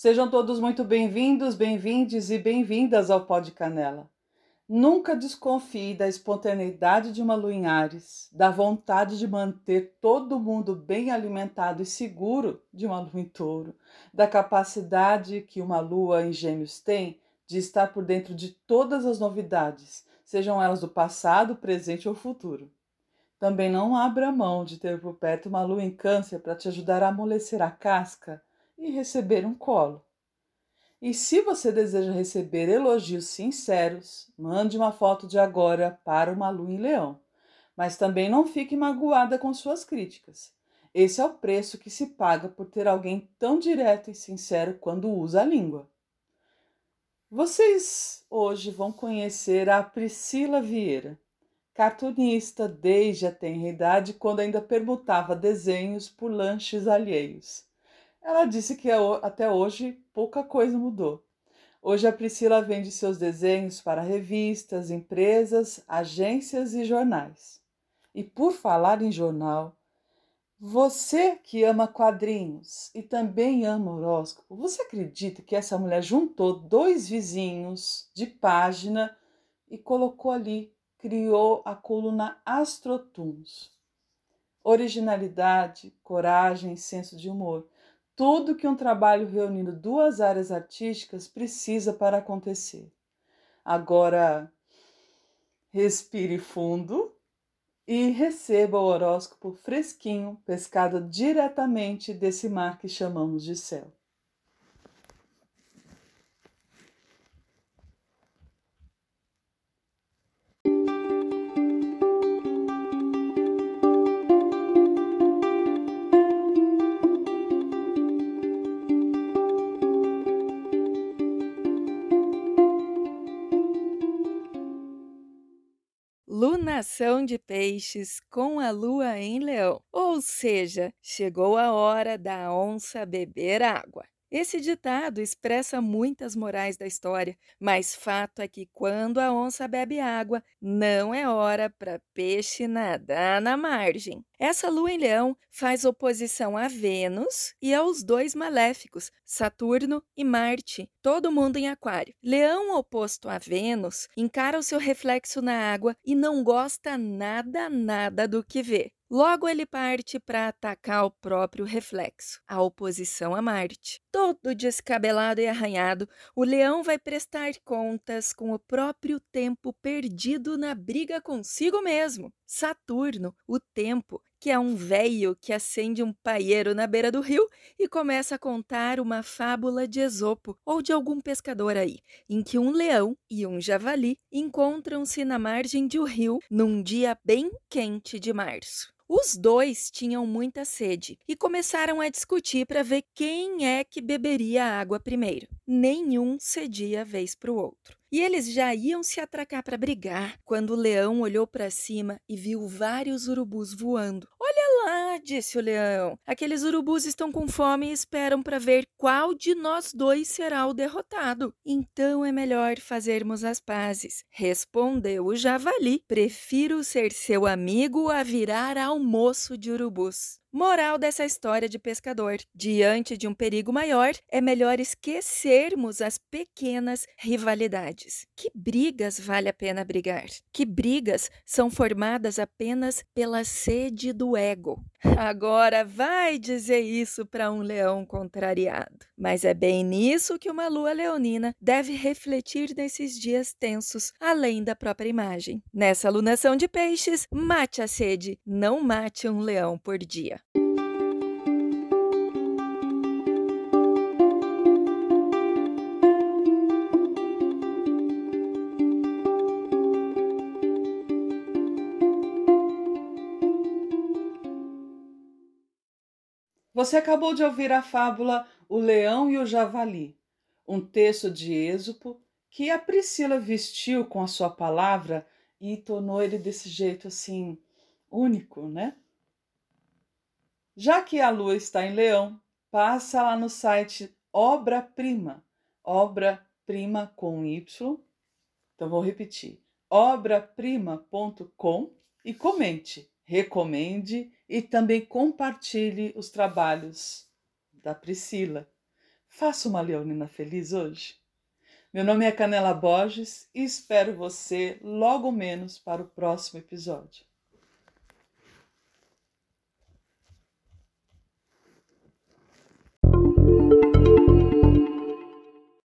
Sejam todos muito bem-vindos, bem-vindes e bem-vindas ao Pó de Canela. Nunca desconfie da espontaneidade de uma lua em Ares, da vontade de manter todo mundo bem alimentado e seguro de uma lua em touro, da capacidade que uma lua em Gêmeos tem de estar por dentro de todas as novidades, sejam elas do passado, presente ou futuro. Também não abra mão de ter por perto uma lua em Câncer para te ajudar a amolecer a casca e receber um colo. E se você deseja receber elogios sinceros, mande uma foto de agora para uma lua em leão. Mas também não fique magoada com suas críticas. Esse é o preço que se paga por ter alguém tão direto e sincero quando usa a língua. Vocês hoje vão conhecer a Priscila Vieira, cartunista desde a tenra idade, quando ainda permutava desenhos por lanches alheios. Ela disse que até hoje pouca coisa mudou. Hoje a Priscila vende seus desenhos para revistas, empresas, agências e jornais. E por falar em jornal, você que ama quadrinhos e também ama horóscopo, você acredita que essa mulher juntou dois vizinhos de página e colocou ali, criou a coluna Astrotuns? Originalidade, coragem, senso de humor tudo que um trabalho reunindo duas áreas artísticas precisa para acontecer. Agora, respire fundo e receba o horóscopo fresquinho, pescado diretamente desse mar que chamamos de céu. Lunação de peixes com a lua em leão, ou seja, chegou a hora da onça beber água. Esse ditado expressa muitas morais da história, mas fato é que quando a onça bebe água, não é hora para peixe nadar na margem. Essa lua em Leão faz oposição a Vênus e aos dois maléficos, Saturno e Marte, todo mundo em Aquário. Leão oposto a Vênus encara o seu reflexo na água e não gosta nada, nada do que vê. Logo ele parte para atacar o próprio reflexo, a oposição a Marte. Todo descabelado e arranhado, o leão vai prestar contas com o próprio tempo perdido na briga consigo mesmo. Saturno, o tempo, que é um velho que acende um paieiro na beira do rio e começa a contar uma fábula de Esopo ou de algum pescador aí, em que um leão e um javali encontram-se na margem de um rio num dia bem quente de março. Os dois tinham muita sede e começaram a discutir para ver quem é que beberia a água primeiro. Nenhum cedia vez para o outro. E eles já iam se atracar para brigar quando o leão olhou para cima e viu vários urubus voando. Olha lá, disse o leão. Aqueles urubus estão com fome e esperam para ver qual de nós dois será o derrotado. Então é melhor fazermos as pazes, respondeu o javali. Prefiro ser seu amigo a virar almoço de urubus. Moral dessa história de pescador: diante de um perigo maior, é melhor esquecermos as pequenas rivalidades. Que brigas vale a pena brigar? Que brigas são formadas apenas pela sede do ego? Agora vai dizer isso para um leão contrariado. Mas é bem nisso que uma lua leonina deve refletir nesses dias tensos, além da própria imagem. Nessa alunação de peixes, mate a sede, não mate um leão por dia. Você acabou de ouvir a fábula O Leão e o Javali, um texto de Êxopo que a Priscila vestiu com a sua palavra e tornou ele desse jeito assim único, né? Já que a lua está em Leão, passa lá no site Obra Prima, obra prima com Y. Então vou repetir: obraprima.com e comente recomende e também compartilhe os trabalhos da Priscila. Faça uma leonina feliz hoje. Meu nome é Canela Borges e espero você logo menos para o próximo episódio.